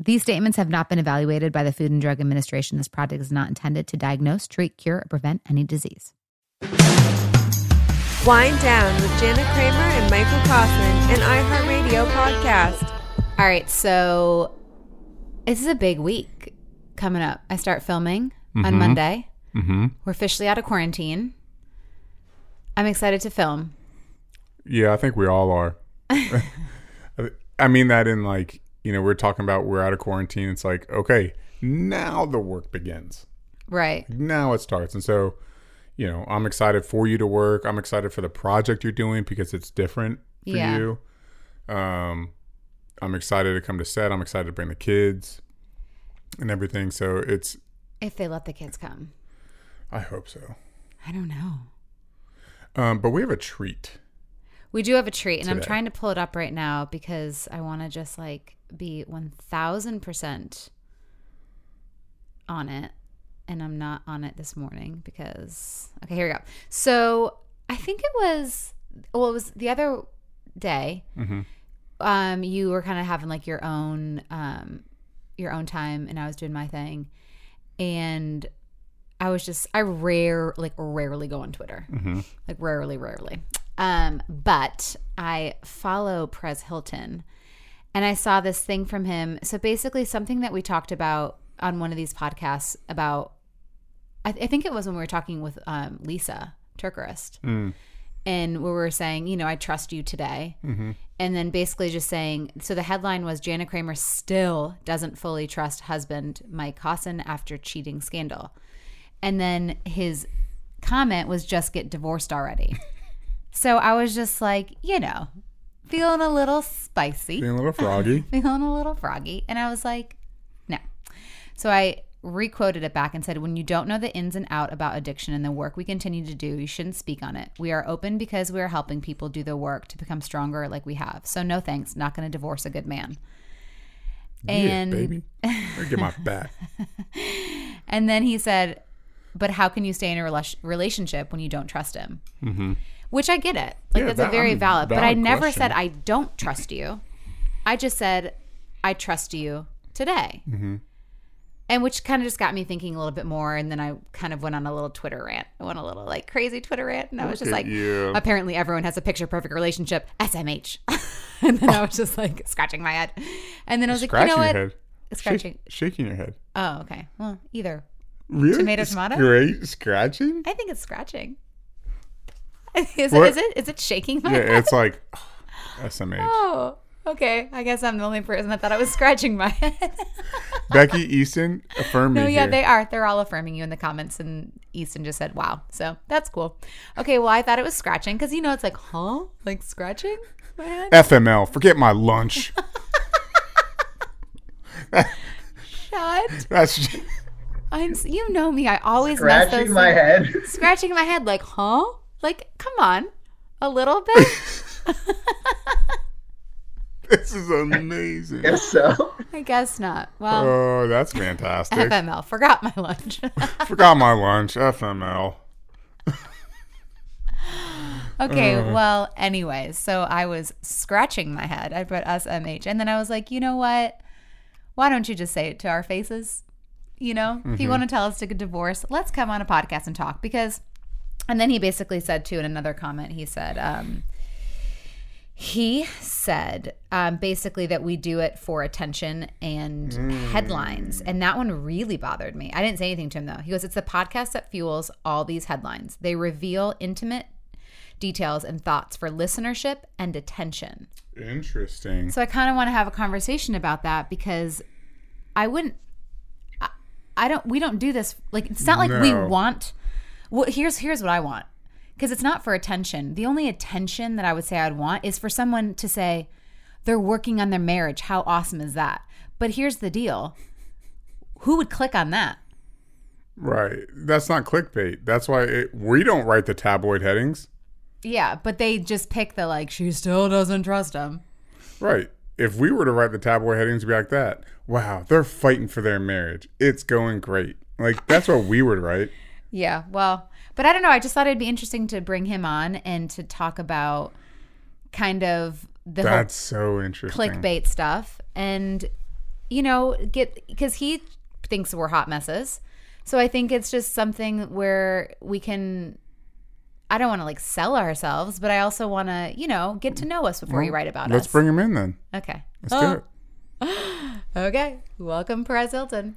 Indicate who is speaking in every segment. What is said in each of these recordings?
Speaker 1: These statements have not been evaluated by the Food and Drug Administration. This product is not intended to diagnose, treat, cure, or prevent any disease.
Speaker 2: Wind Down with Jana Kramer and Michael Caussin, an iHeartRadio podcast.
Speaker 1: All right, so this is a big week coming up. I start filming on Monday.
Speaker 3: Mm-hmm.
Speaker 1: We're officially out of quarantine. I'm excited to film.
Speaker 3: Yeah, I think we all are. I mean that in like, you know, we're talking about we're out of quarantine. It's like, okay, now the work begins.
Speaker 1: Right.
Speaker 3: Now it starts. And so, you know, I'm excited for you to work. I'm excited for the project you're doing because it's different for
Speaker 1: Yeah.
Speaker 3: you. Um, I'm excited to come to set. I'm excited to bring the kids and everything. So it's,
Speaker 1: If they let the kids come.
Speaker 3: I hope so.
Speaker 1: I don't know.
Speaker 3: Um, but we have a treat.
Speaker 1: We do have a treat, and I'm trying to pull it up right now because I want to just like be 1000% on it. And I'm not on it this morning because, okay, here we go. So I think it was, well, it was the other day.
Speaker 3: Mhm.
Speaker 1: Um, you were kind of having like your own, um, your own time, and I was doing my thing. And I was just, I rare, like rarely go on Twitter like rarely, rarely. Um, but I follow Perez Hilton and I saw this thing from him. So basically, something that we talked about on one of these podcasts about, I, I think it was when we were talking with um, Lisa Turkerist. And we were saying, you know, I trust you today. And then basically just saying, so the headline was Jana Kramer still doesn't fully trust husband Mike Caussin after cheating scandal. And then his comment was just get divorced already. so I was just like, you know, feeling a little spicy,
Speaker 3: Being a little froggy.
Speaker 1: feeling a little froggy. And I was like, no. So I requoted it back and said, when you don't know the ins and out about addiction and the work we continue to do, you shouldn't speak on it. We are open because we are helping people do the work to become stronger like we have. So no thanks. Not going to divorce a good man. And
Speaker 3: yeah, baby. I'll get my back.
Speaker 1: And then he said, "But how can you stay in a rela- relationship when you don't trust him?" Mm-hmm. Which I get it. Like
Speaker 3: Yeah,
Speaker 1: that's a very
Speaker 3: I mean,
Speaker 1: valid. But I never
Speaker 3: question.
Speaker 1: said I don't trust you. I just said I trust you today.
Speaker 3: Mm-hmm.
Speaker 1: And which kind of just got me thinking a little bit more. And then I kind of went on a little Twitter rant. I went a little like crazy Twitter rant. And I was just like,
Speaker 3: you.
Speaker 1: apparently everyone has a picture perfect relationship, SMH. and then I was just like scratching my head. And then I was like,
Speaker 3: Scratching
Speaker 1: you know what?
Speaker 3: your head.
Speaker 1: Scratching.
Speaker 3: Shake- shaking your head.
Speaker 1: Oh, okay. Well, either.
Speaker 3: Really?
Speaker 1: Tomato, tomato?
Speaker 3: Great. Scratching?
Speaker 1: I think it's scratching. Is it,
Speaker 3: What?
Speaker 1: is it? Is it shaking? my
Speaker 3: Yeah,
Speaker 1: head?
Speaker 3: it's like SMH.
Speaker 1: Oh, Okay, I guess I'm the only person that thought I was scratching my head.
Speaker 3: Becky Easton, affirm me
Speaker 1: no, yeah,
Speaker 3: here.
Speaker 1: they are. They're all affirming you in the comments, and Easton just said, "Wow." So that's cool. Okay, well, I thought it was scratching because you know it's like, huh, like scratching my head.
Speaker 3: FML, forget my lunch.
Speaker 1: Shut.
Speaker 3: That's
Speaker 1: I'm. You know me. I always mess
Speaker 4: Scratching
Speaker 1: those
Speaker 4: my
Speaker 1: things-
Speaker 4: head.
Speaker 1: Scratching my head, like, huh? Like, come on, a little bit.
Speaker 3: this is amazing.
Speaker 4: Guess so.
Speaker 1: I guess not. Well,
Speaker 3: Oh, that's fantastic.
Speaker 1: FML forgot my lunch.
Speaker 3: Forgot my lunch. FML.
Speaker 1: Okay,
Speaker 3: Uh.
Speaker 1: well, anyways, so I was scratching my head. I put SMH. And then I was like, you know what? Why don't you just say it to our faces? You know, if
Speaker 3: Mm-hmm.
Speaker 1: you want to tell us to get divorced, let's come on a podcast and talk. Because, and then he basically said, too, in another comment, he said, um, he said um, basically that we do it for attention and headlines. And that one really bothered me. I didn't say anything to him though. He goes, It's the podcast that fuels all these headlines. They reveal intimate details and thoughts for listenership and attention.
Speaker 3: Interesting.
Speaker 1: So I kind of want to have a conversation about that because I wouldn't. I, I don't. We don't do this. Like it's not like we want. Well, here's here's what I want because it's not for attention. The only attention that I would say I'd want is for someone to say they're working on their marriage. How awesome is that? But here's the deal. Who would click on that?
Speaker 3: Right. That's not clickbait. That's why it, we don't write the tabloid headings.
Speaker 1: Yeah, but they just pick the like she still doesn't trust him.
Speaker 3: Right. If we were to write the tabloid headings, it'd be like that. Wow, they're fighting for their marriage. It's going great. Like that's what we would write.
Speaker 1: Yeah, well, but I don't know. I just thought it'd be interesting to bring him on and to talk about kind of the
Speaker 3: That's so interesting.
Speaker 1: clickbait stuff and you know get because he thinks we're hot messes so i think it's just something where we can i don't want to like sell ourselves but i also want to you know get to know us before you write about us.
Speaker 3: Let's
Speaker 1: us
Speaker 3: bring him in then.
Speaker 1: okay
Speaker 3: Let's do it.
Speaker 1: okay welcome perez hilton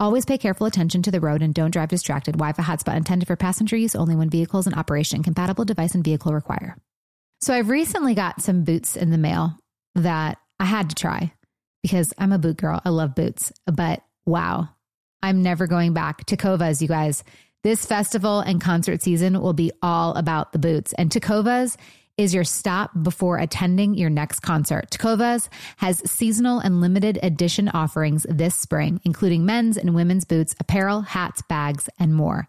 Speaker 1: Always pay careful attention to the road and don't drive distracted. Wi-Fi hotspot intended for passenger use only when vehicles in operation. Compatible device and vehicle require. So I've recently got some boots in the mail that I had to try because I'm a boot girl. I love boots. But wow, I'm never going back. Tecovas, you guys. This festival and concert season will be all about the boots. And Tecovas is your stop before attending your next concert. Tecovas has seasonal and limited edition offerings this spring, including men's and women's boots, apparel, hats, bags, and more.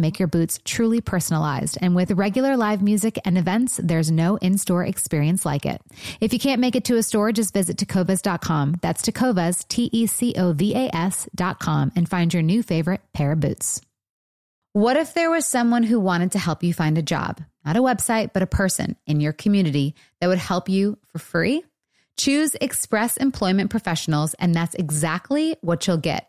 Speaker 1: make your boots truly personalized. And with regular live music and events, there's no in store experience like it. If you can't make it to a store, just visit tecovas.com. That's tacovas, T E C O V A S.com, and find your new favorite pair of boots. What if there was someone who wanted to help you find a job? Not a website, but a person in your community that would help you for free? Choose Express Employment Professionals, and that's exactly what you'll get.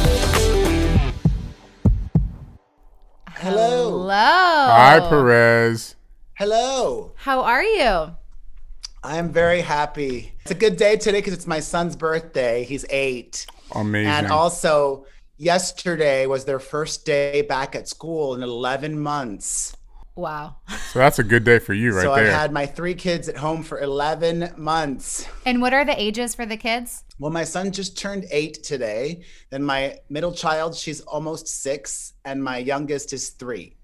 Speaker 4: Hello.
Speaker 1: Hello.
Speaker 3: Hi, Perez.
Speaker 4: Hello.
Speaker 1: How are you?
Speaker 4: I am very happy. It's a good day today because it's my son's birthday. He's eight.
Speaker 3: Amazing.
Speaker 4: And also, yesterday was their first day back at school in 11 months.
Speaker 1: Wow.
Speaker 3: so that's a good day for you right
Speaker 4: so
Speaker 3: there.
Speaker 4: I've had my three kids at home for 11 months.
Speaker 1: And what are the ages for the kids?
Speaker 4: Well, my son just turned eight today. Then my middle child, she's almost six, and my youngest is three.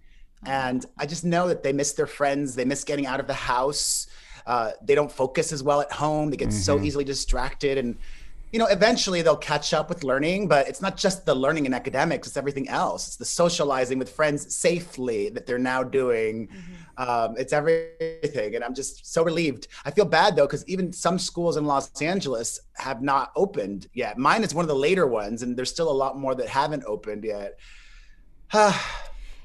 Speaker 4: And I just know that they miss their friends. They miss getting out of the house. Uh, they don't focus as well at home. They get so easily distracted. And, you know, eventually they'll catch up with learning, but it's not just the learning in academics, it's everything else. It's the socializing with friends safely that they're now doing. Um, it's everything. And I'm just so relieved. I feel bad though, because even some schools in Los Angeles have not opened yet. Mine is one of the later ones, and there's still a lot more that haven't opened yet.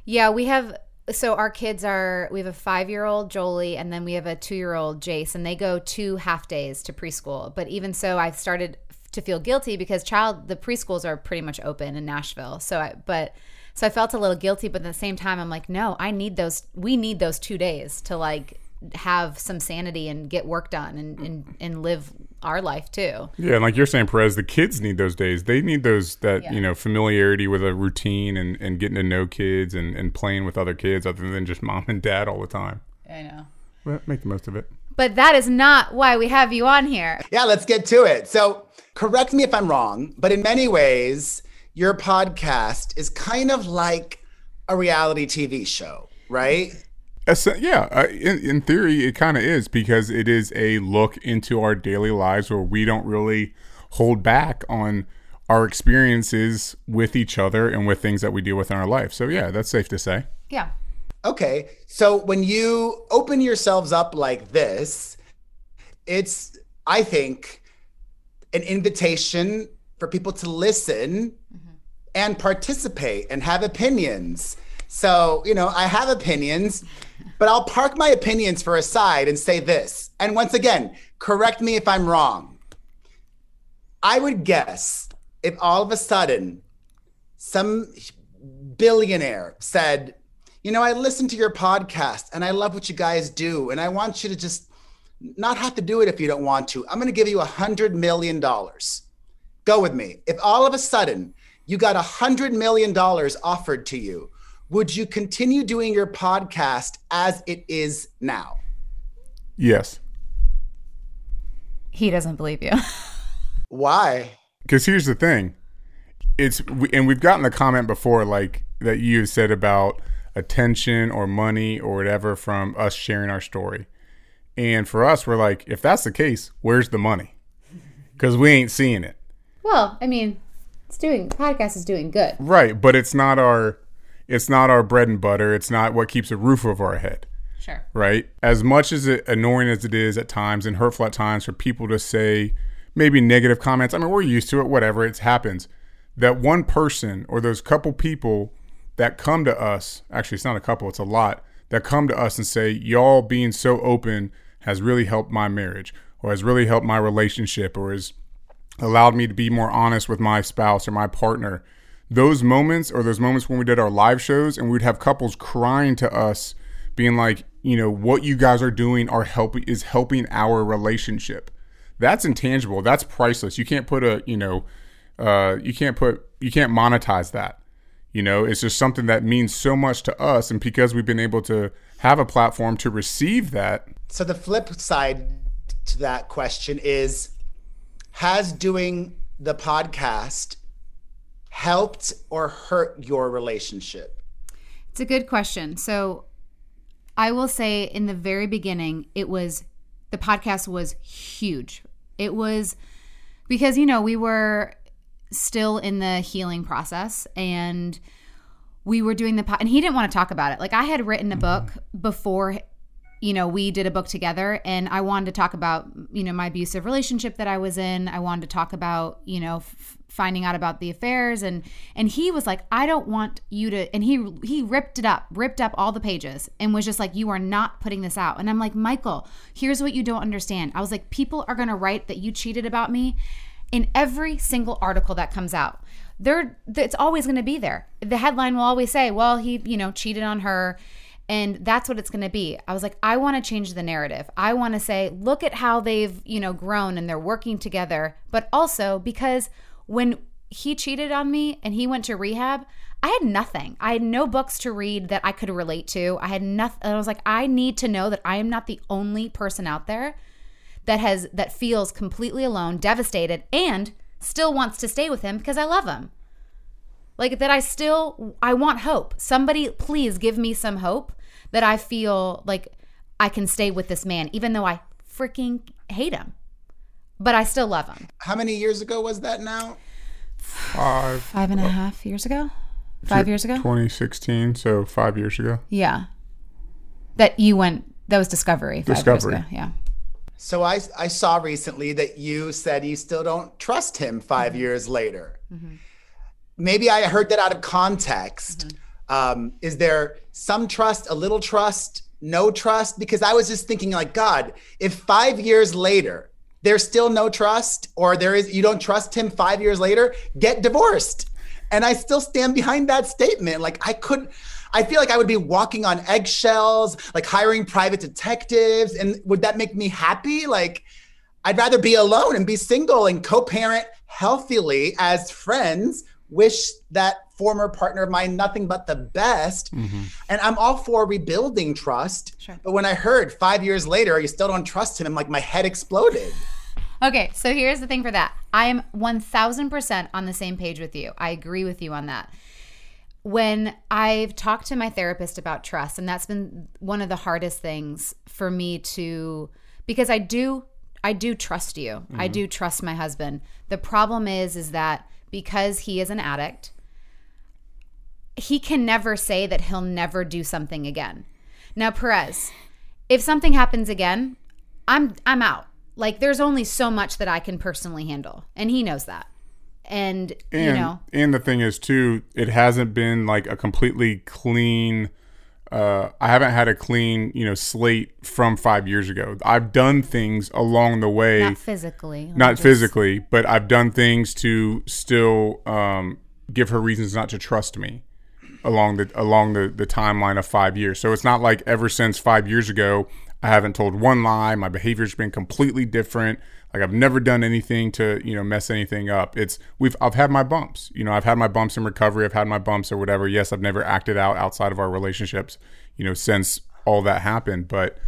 Speaker 1: Yeah, we have. So our kids are. We have a five-year-old Jolie, and then we have a two-year-old Jace, and they go two half days to preschool. But even so, I've started to feel guilty because child the preschools are pretty much open in Nashville. So I but so I felt a little guilty, but at the same time, I'm like, no, I need those. We need those two days to like have some sanity and get work done and and, and live our life too.
Speaker 3: yeah, and like you're saying, Perez, the kids need those days. They need those that you know familiarity with a routine and, and getting to know kids and, and playing with other kids other than just mom and dad all the time.
Speaker 1: I know.
Speaker 3: Well, make the most of it.
Speaker 1: But that is not why we have you on here.
Speaker 4: Yeah, let's get to it. So, correct me if I'm wrong, but in many ways, your podcast is kind of like a reality TV show, right?
Speaker 3: Essen- Yeah, uh, in, in theory, it kind of is because it is a look into our daily lives where we don't really hold back on our experiences with each other and with things that we deal with in our life. So, yeah, that's safe to say.
Speaker 1: Yeah.
Speaker 4: Okay. So, when you open yourselves up like this, it's, I think, an invitation for people to listen mm-hmm. and participate and have opinions. So, you know, I have opinions, but I'll park my opinions for a side and say this. And once again, correct me if I'm wrong. I would guess if all of a sudden some billionaire said, You know, I listen to your podcast and I love what you guys do. And I want you to just not have to do it if you don't want to. I'm going to give you a $100 million. Go with me. If all of a sudden you got a $100 million offered to you, would you continue doing your podcast as it is now?
Speaker 3: Yes.
Speaker 1: He doesn't believe you.
Speaker 4: Why?
Speaker 3: Because here's the thing, it's and we've gotten the comment before, like that you said about attention or money or whatever from us sharing our story. And for us, we're like, if that's the case, where's the money? Because we ain't seeing it.
Speaker 1: Well, I mean, it's doing podcast is doing good.
Speaker 3: Right, but it's not our it's not our bread and butter. It's not what keeps a roof over our head.
Speaker 1: Sure.
Speaker 3: Right? As much as it annoying as it is at times and hurtful at times for people to say maybe negative comments. I mean, we're used to it, whatever, it happens. That one person or those couple people that come to us, actually it's not a couple, it's a lot, that come to us and say, Y'all being so open has really helped my marriage or has really helped my relationship or has allowed me to be more honest with my spouse or my partner. Those moments or those moments when we did our live shows and we'd have couples crying to us, being like, you know, what you guys are doing are helping is helping our relationship. That's intangible. That's priceless. You can't put a, you know, uh, you can't put you can't monetize that. You know, it's just something that means so much to us, and because we've been able to have a platform to receive that.
Speaker 4: So the flip side to that question is has doing the podcast helped or hurt your relationship?
Speaker 1: It's a good question. So I will say in the very beginning, it was the podcast was huge. It was because, you know, we were still in the healing process and we were doing the pod, and he didn't want to talk about it. Like I had written a book mm-hmm. before you know, we did a book together and I wanted to talk about, you know, my abusive relationship that I was in. I wanted to talk about, you know, f- finding out about the affairs and and he was like, "I don't want you to." And he he ripped it up, ripped up all the pages and was just like, "You are not putting this out." And I'm like, "Michael, here's what you don't understand." I was like, "People are going to write that you cheated about me in every single article that comes out." There it's always going to be there. The headline will always say, "Well, he, you know, cheated on her." and that's what it's going to be. I was like, I want to change the narrative. I want to say, look at how they've, you know, grown and they're working together. But also because when he cheated on me and he went to rehab, I had nothing. I had no books to read that I could relate to. I had nothing. I was like, I need to know that I am not the only person out there that has that feels completely alone, devastated, and still wants to stay with him because I love him. Like that I still I want hope. Somebody please give me some hope that I feel like I can stay with this man, even though I freaking hate him. But I still love him.
Speaker 4: How many years ago was that now?
Speaker 3: Five.
Speaker 1: Five and a half years ago? Five years ago?
Speaker 3: 2016, so five years ago.
Speaker 1: Yeah. That you went, that was Discovery. Five
Speaker 3: Discovery.
Speaker 1: Years ago. Yeah.
Speaker 4: So I I saw recently that you said you still don't trust him 5
Speaker 1: Mm-hmm.
Speaker 4: years later. Maybe I heard that out of context.
Speaker 1: Mm-hmm.
Speaker 4: Um, is there some trust, a little trust, no trust? Because I was just thinking, like, God, if five years later there's still no trust, or there is you don't trust him five years later, get divorced. And I still stand behind that statement. Like I could, I feel like I would be walking on eggshells, like hiring private detectives. And would that make me happy? Like I'd rather be alone and be single and co-parent healthily as friends. Wish that former partner of mine nothing but the best. Mm-hmm. And I'm all for rebuilding trust.
Speaker 1: Sure.
Speaker 4: But when I heard five years later, you still don't trust him, I'm like, my head exploded.
Speaker 1: Okay, so here's the thing for that. I am 1000% on the same page with you. I agree with you on that. When I've talked to my therapist about trust, and that's been one of the hardest things for me to because I do I do trust you. I mm-hmm. do trust my husband. The problem is is that because he is an addict, he can never say that he'll never do something again. Now, Perez, if something happens again, I'm I'm out. Like there's only so much that I can personally handle, and he knows that. And,
Speaker 3: And
Speaker 1: you know,
Speaker 3: and the thing is too, it hasn't been like a completely clean. Uh, I haven't had a clean, you know, slate from five years ago. I've done things along the way,
Speaker 1: not physically, like
Speaker 3: not physically, but I've done things to still um, give her reasons not to trust me along the along the, the timeline of five years. So it's not like ever since five years ago, I haven't told one lie. My behavior's been completely different. Like I've never done anything to you know mess anything up. It's we've I've had my bumps. You know I've had my bumps in recovery. I've had my bumps or whatever. Yes, I've never acted out outside of our relationships. You know since all that happened, but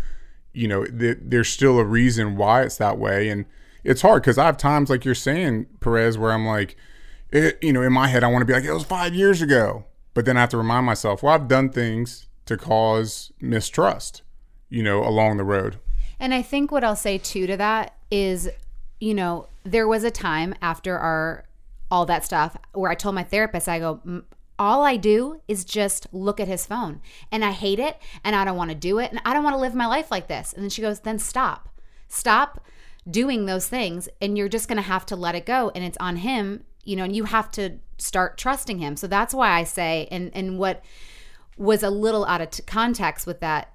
Speaker 3: you know th- there's still a reason why it's that way, and it's hard because I have times like you're saying Perez where I'm like, it, you know, in my head I want to be like it was five years ago, but then I have to remind myself, well, I've done things to cause mistrust, you know, along the road.
Speaker 1: And I think what I'll say too to that is, you know, there was a time after our all that stuff where I told my therapist, I go, all I do is just look at his phone and I hate it and I don't want to do it and I don't want to live my life like this. And then she goes, then stop. Stop doing those things and you're just going to have to let it go and it's on him, you know, and you have to start trusting him. So that's why I say and and what was a little out of t- context with that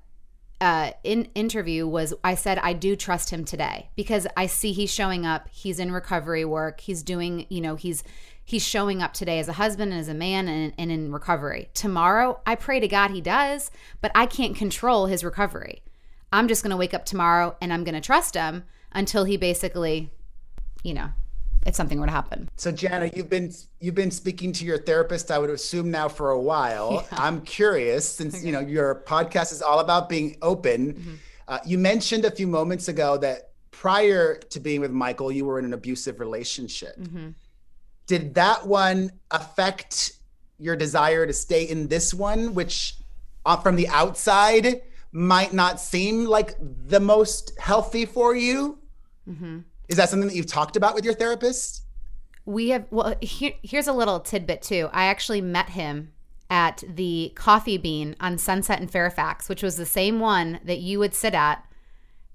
Speaker 1: uh, in interview was I said I do trust him today because I see he's showing up. He's in recovery work. He's doing, you know, he's he's showing up today as a husband and as a man and, and in recovery. Tomorrow, I pray to God he does, but I can't control his recovery. I'm just going to wake up tomorrow and I'm going to trust him until he basically, you know, if something were to happen.
Speaker 4: So Jana, you've been you've been speaking to your therapist, I would assume now for a while. I'm curious, since you know your podcast is all about being open. Uh, you mentioned a few moments ago that prior to being with Michael, you were in an abusive relationship. Did that one affect your desire to stay in this one, which uh, from the outside might not seem like the most healthy for you? Is that something that you've talked about with your therapist?
Speaker 1: We have well here, here's a little tidbit too. I actually met him at the Coffee Bean on Sunset in Fairfax, which was the same one that you would sit at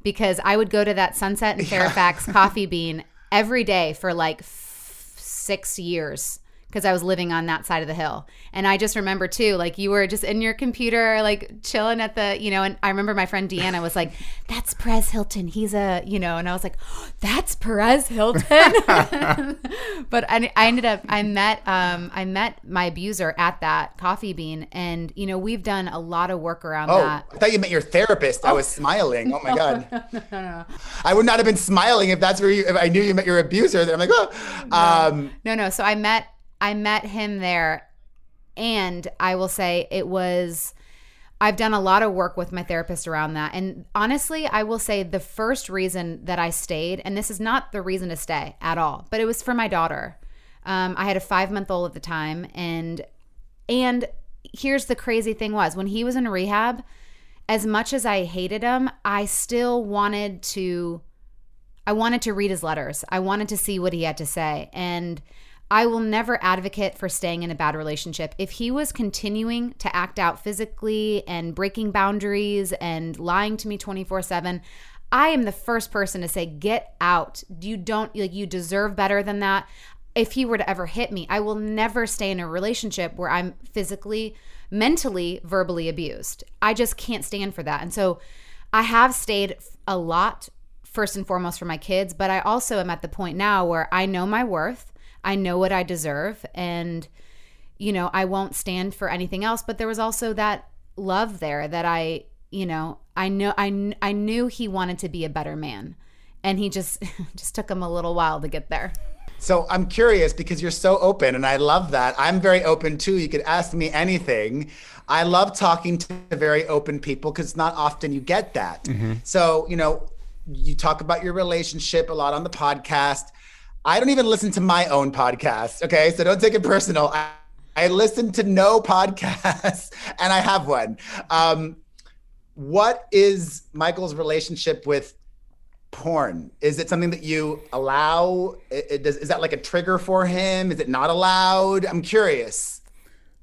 Speaker 1: because I would go to that Sunset in Fairfax Coffee Bean every day for like f- 6 years because I was living on that side of the hill. And I just remember too, like you were just in your computer, like chilling at the, you know, and I remember my friend Deanna was like, that's Perez Hilton. He's a, you know, and I was like, that's Perez Hilton. but I, I ended up, I met, um, I met my abuser at that coffee bean. And, you know, we've done a lot of work around
Speaker 4: Oh,
Speaker 1: that.
Speaker 4: I thought you meant your therapist. I was smiling. Oh my god. No, no, I would not have been smiling if that's where you. If I knew you met your abuser. Then I'm like, oh. Um,
Speaker 1: No, no. So I met I met him there and I will say it was I've done a lot of work with my therapist around that. And honestly, I will say the first reason that I stayed, and this is not the reason to stay at all, but it was for my daughter. Um, I had a five month old at the time, and and here's the crazy thing was when he was in rehab, as much as I hated him, I still wanted to I wanted to read his letters. I wanted to see what he had to say. And I will never advocate for staying in a bad relationship. If he was continuing to act out physically and breaking boundaries and lying to me 24/7, I am the first person to say get out. You don't like you deserve better than that. If he were to ever hit me, I will never stay in a relationship where I'm physically, mentally, verbally abused. I just can't stand for that. And so I have stayed a lot first and foremost for my kids, but I also am at the point now where I know my worth, I know what I deserve, and you know, I won't stand for anything else, but there was also that love there that I, you know, I know I I knew he wanted to be a better man. And he just just took him a little while to get there.
Speaker 4: so I'm curious because you're so open, and I love that. I'm very open too. You could ask me anything. I love talking to very open people because not often you get that. Mm-hmm. So you know, you talk about your relationship a lot on the podcast. I don't even listen to my own podcast. Okay. So don't take it personal. I, I listen to no podcasts and I have one. Um, what is Michael's relationship with porn? Is it something that you allow? It, it does, is that like a trigger for him? Is it not allowed? I'm curious.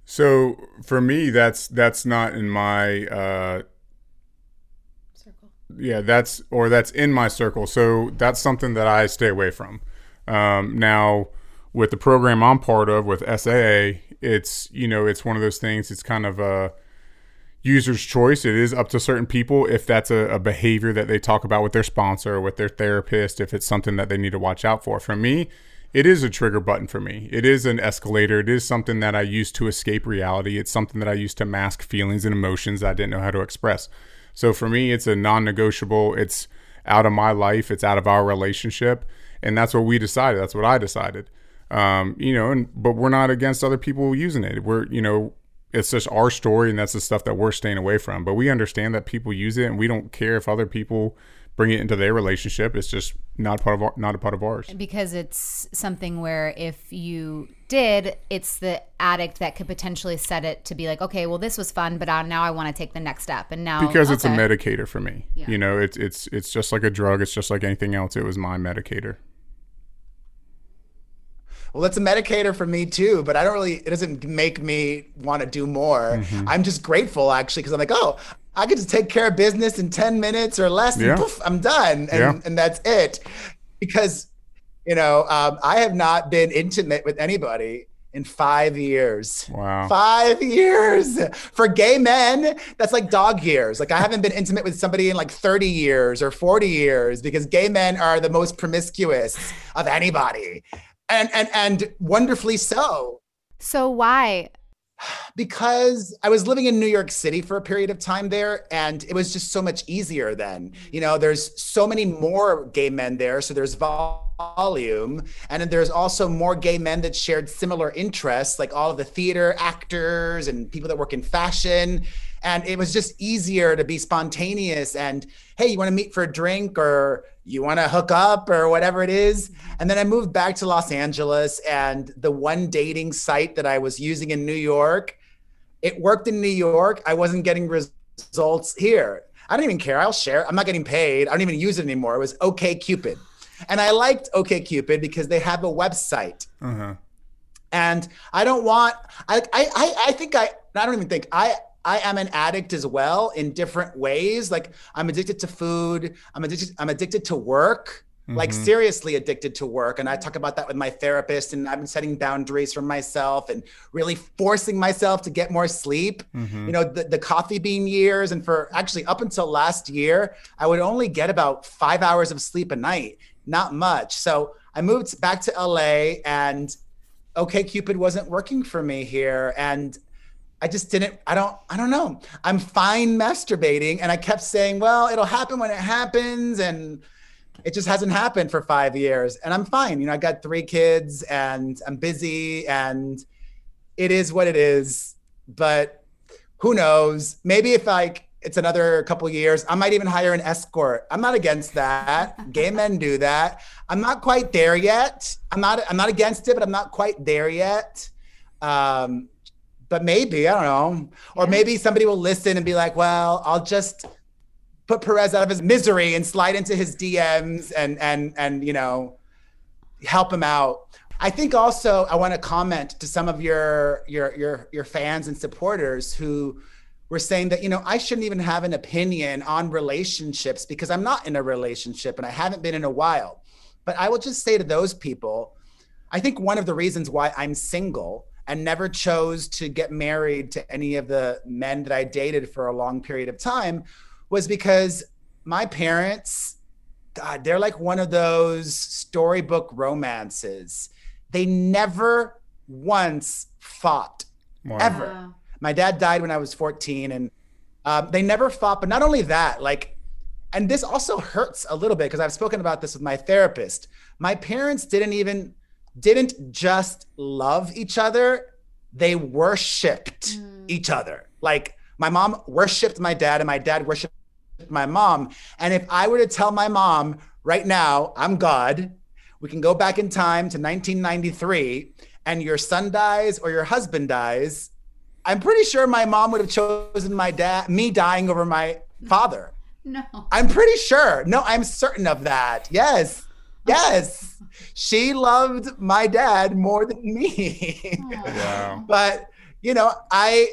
Speaker 3: So for me, that's that's not in my uh, circle. yeah, that's or that's in my circle. So that's something that I stay away from. Um, now, with the program I'm part of with SAA, it's you know it's one of those things. It's kind of a user's choice. It is up to certain people if that's a, a behavior that they talk about with their sponsor or with their therapist. If it's something that they need to watch out for. For me, it is a trigger button for me. It is an escalator. It is something that I use to escape reality. It's something that I use to mask feelings and emotions I didn't know how to express. So for me, it's a non negotiable. It's out of my life, it's out of our relationship. And that's what we decided. That's what I decided. Um, you know, and but we're not against other people using it. We're, you know, it's just our story and that's the stuff that we're staying away from. But we understand that people use it and we don't care if other people bring it into their relationship. It's just not part of our, not a part of ours.
Speaker 1: because it's something where if you did, it's the addict that could potentially set it to be like, okay, well, this was fun, but uh, now I want to take the next step, and now
Speaker 3: because it's a medicator for me. You know, it's it's it's just like a drug. It's just like anything else. It was my medicator.
Speaker 4: Well, it's a medicator for me too, but I don't really, it doesn't make me want to do more.
Speaker 3: Mm-hmm.
Speaker 4: I'm just grateful actually, because I'm like, oh, I could just take care of business in 10 minutes or less and poof, I'm done. And,
Speaker 3: Yeah.
Speaker 4: and that's it. Because, you know, um, I have not been intimate with anybody in five years.
Speaker 3: Wow.
Speaker 4: Five years for gay men. That's like dog years. Like I haven't been intimate with somebody in like 30 years or 40 years because gay men are the most promiscuous of anybody. And and and wonderfully so.
Speaker 5: So why?
Speaker 4: Because I was living in New York City for a period of time there, and it was just so much easier then. You know, there's so many more gay men there, so there's volume, and then there's also more gay men that shared similar interests, like all of the theater actors and people that work in fashion. And it was just easier to be spontaneous and, hey, you want to meet for a drink or you want to hook up or whatever it is. And then I moved back to Los Angeles, and the one dating site that I was using in New York, it worked in New York. I wasn't getting res- results here. I don't even care. I'll share. I'm not getting paid. I don't even use it anymore. It was OK Cupid. And I liked OK Cupid because they have a website.
Speaker 3: Uh-huh.
Speaker 4: And I don't want I I I, I think I I don't even think I I am an addict as well in different ways. Like I'm addicted to food. I'm addicted. I'm addicted to work. Like mm-hmm. seriously addicted to work. And I talk about that with my therapist. And I've been setting boundaries for myself and really forcing myself to get more sleep. Mm-hmm. You know, the, the coffee bean years. And for actually up until last year, I would only get about five hours of sleep a night, not much. So I moved back to LA and OK Cupid wasn't working for me here. And I just didn't, I don't, I don't know. I'm fine masturbating. And I kept saying, well, it'll happen when it happens. And it just hasn't happened for five years. And I'm fine. You know, I got three kids and I'm busy and it is what it is. But who knows? Maybe if like it's another couple years, I might even hire an escort. I'm not against that. Gay men do that. I'm not quite there yet. I'm not I'm not against it, but I'm not quite there yet. Um, but maybe, I don't know. Or maybe somebody will listen and be like, well, I'll just put Perez out of his misery and slide into his DMs and and and you know help him out. I think also I want to comment to some of your your your your fans and supporters who were saying that you know I shouldn't even have an opinion on relationships because I'm not in a relationship and I haven't been in a while. But I will just say to those people, I think one of the reasons why I'm single and never chose to get married to any of the men that I dated for a long period of time was because my parents, God, they're like one of those storybook romances. They never once fought,
Speaker 3: Wow.
Speaker 4: ever. My dad died when I was 14, and um, they never fought. But not only that, like, and this also hurts a little bit because I've spoken about this with my therapist. My parents didn't even didn't just love each other; they worshipped mm. each other. Like my mom worshipped my dad, and my dad worshipped my mom. And if I were to tell my mom right now, I'm God, we can go back in time to 1993, and your son dies or your husband dies, I'm pretty sure my mom would have chosen my dad, me dying over my father.
Speaker 1: No.
Speaker 4: I'm pretty sure. No, I'm certain of that. Yes. Yes. She loved my dad more than me.
Speaker 3: Wow.
Speaker 4: but you know, I,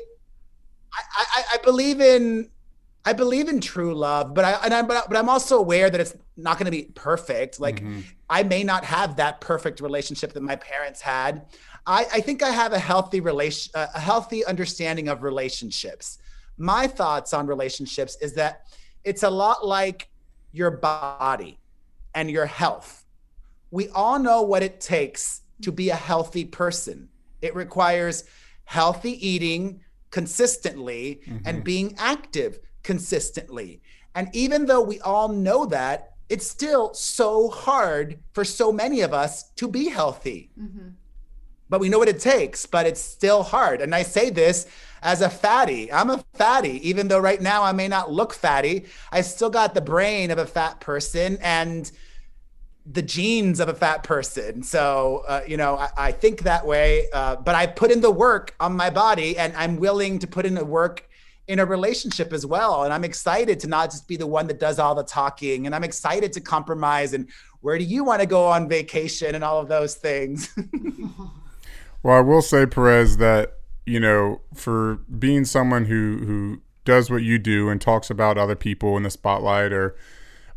Speaker 4: I I I believe in I believe in true love, but I and I but, but I'm also aware that it's not going to be perfect. Like mm-hmm. I may not have that perfect relationship that my parents had. I, I think I have a healthy relation, a healthy understanding of relationships. My thoughts on relationships is that it's a lot like your body and your health. We all know what it takes to be a healthy person. It requires healthy eating consistently and mm-hmm. being active consistently. And even though we all know that, it's still so hard for so many of us to be healthy. Mm-hmm. But we know what it takes, but it's still hard. And I say this as a fatty. I'm a fatty, even though right now I may not look fatty. I still got the brain of a fat person and the genes of a fat person. So, uh, you know, I, I think that way. Uh, but I put in the work on my body and I'm willing to put in the work in a relationship as well. And I'm excited to not just be the one that does all the talking. And I'm excited to compromise and where do you want to go on vacation and all of those things.
Speaker 3: well, I will say, Perez, that you know, for being someone who who does what you do and talks about other people in the spotlight or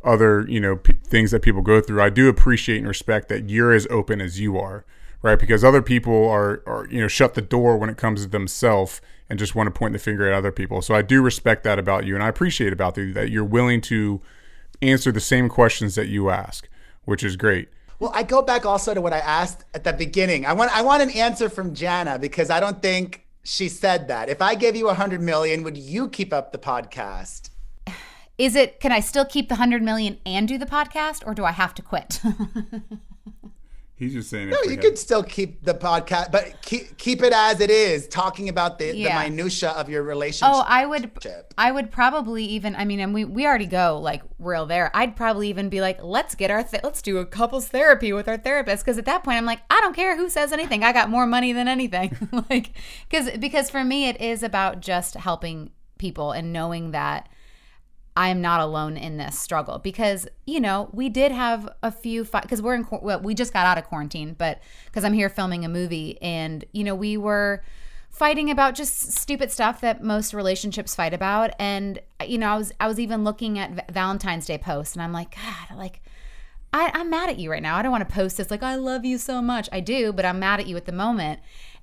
Speaker 3: other you know p- things that people go through, I do appreciate and respect that you're as open as you are, right? Because other people are are you know shut the door when it comes to themselves and just want to point the finger at other people. So I do respect that about you, and I appreciate about you that you're willing to answer the same questions that you ask, which is great.
Speaker 4: Well, I go back also to what I asked at the beginning. I want I want an answer from Jana because I don't think she said that. If I gave you a hundred million, would you keep up the podcast?
Speaker 1: Is it can I still keep the hundred million and do the podcast, or do I have to quit?
Speaker 3: He's just saying.
Speaker 4: No, you could still keep the podcast, but keep keep it as it is, talking about the, yeah. the minutia of your relationship.
Speaker 1: Oh, I would, I would probably even. I mean, and we we already go like real there. I'd probably even be like, let's get our th- let's do a couples therapy with our therapist because at that point I'm like, I don't care who says anything. I got more money than anything. like, because because for me it is about just helping people and knowing that I am not alone in this struggle because you know we did have a few because we're in well, we just got out of quarantine, but because I'm here filming a movie and you know we were fighting about just stupid stuff that most relationships fight about, and you know I was I was even looking at Valentine's Day posts and I'm like God like. I, I'm mad at you right now. I don't want to post this like I love you so much. I do, but I'm mad at you at the moment.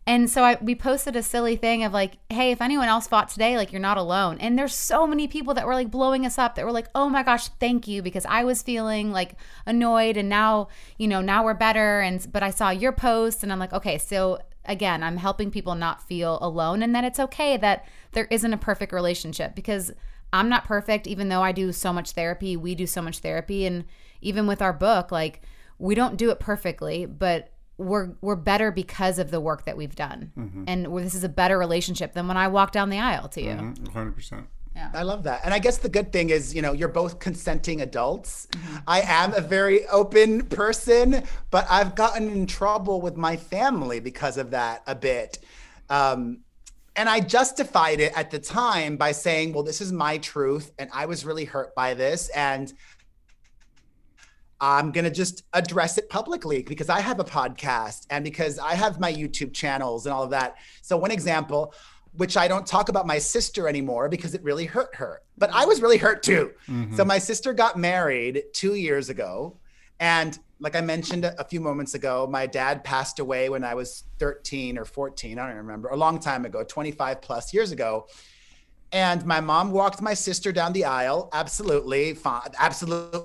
Speaker 1: And so I, we posted a silly thing of like, hey, if anyone else fought today, like you're not alone. And there's so many people that were like blowing us up that were like, oh my gosh, thank you, because I was feeling like annoyed and now, you know, now we're better. And but I saw your post and I'm like, okay, so again, I'm helping people not feel alone and that it's okay that there isn't a perfect relationship because I'm not perfect, even though I do so much therapy. We do so much therapy. And even with our book, like we don't do it perfectly, but we're we're better because of the work that we've done, mm-hmm. and this is a better relationship than when I walk down the aisle to you. 100
Speaker 3: mm-hmm. percent.
Speaker 4: Yeah. I love that. And I guess the good thing is, you know, you're both consenting adults. Mm-hmm. I am a very open person, but I've gotten in trouble with my family because of that a bit. Um, and I justified it at the time by saying, well, this is my truth. And I was really hurt by this. And I'm going to just address it publicly because I have a podcast and because I have my YouTube channels and all of that. So, one example, which I don't talk about my sister anymore because it really hurt her, but I was really hurt too. Mm-hmm. So, my sister got married two years ago. And like I mentioned a few moments ago, my dad passed away when I was 13 or 14. I don't remember, a long time ago, 25 plus years ago. And my mom walked my sister down the aisle. Absolutely fine. Absolutely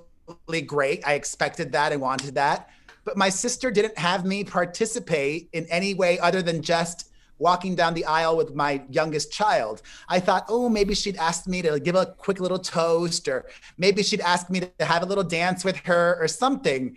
Speaker 4: great. I expected that and wanted that. But my sister didn't have me participate in any way other than just walking down the aisle with my youngest child. I thought, oh, maybe she'd ask me to give a quick little toast, or maybe she'd ask me to have a little dance with her or something.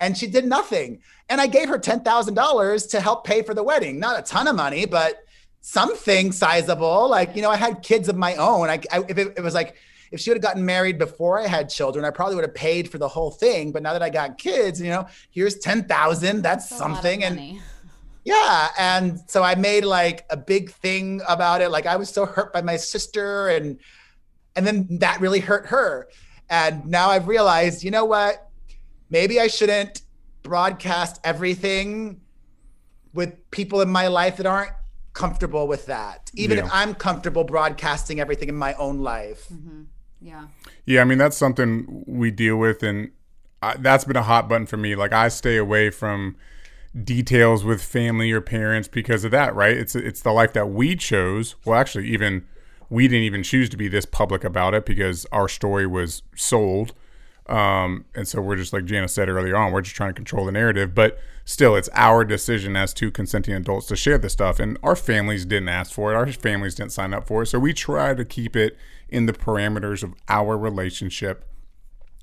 Speaker 4: And she did nothing. And I gave her $10,000 to help pay for the wedding. Not a ton of money, but something sizable. Like, you know, I had kids of my own. I, I if it, it was like, if she would have gotten married before I had children, I probably would have paid for the whole thing. But now that I got kids, you know, here's 10,000, that's, that's something. And yeah. And so I made like a big thing about it. Like I was so hurt by my sister and, and then that really hurt her. And now I've realized, you know what? Maybe I shouldn't broadcast everything with people in my life that aren't comfortable with that, even yeah. if I'm comfortable broadcasting everything in my own life. Mm-hmm.
Speaker 1: Yeah.
Speaker 3: Yeah, I mean that's something we deal with, and I, that's been a hot button for me. Like I stay away from details with family or parents because of that. Right? It's it's the life that we chose. Well, actually, even we didn't even choose to be this public about it because our story was sold. Um, and so we're just like Jana said earlier on, we're just trying to control the narrative. But still, it's our decision as two consenting adults to share this stuff. And our families didn't ask for it. Our families didn't sign up for it. So we try to keep it in the parameters of our relationship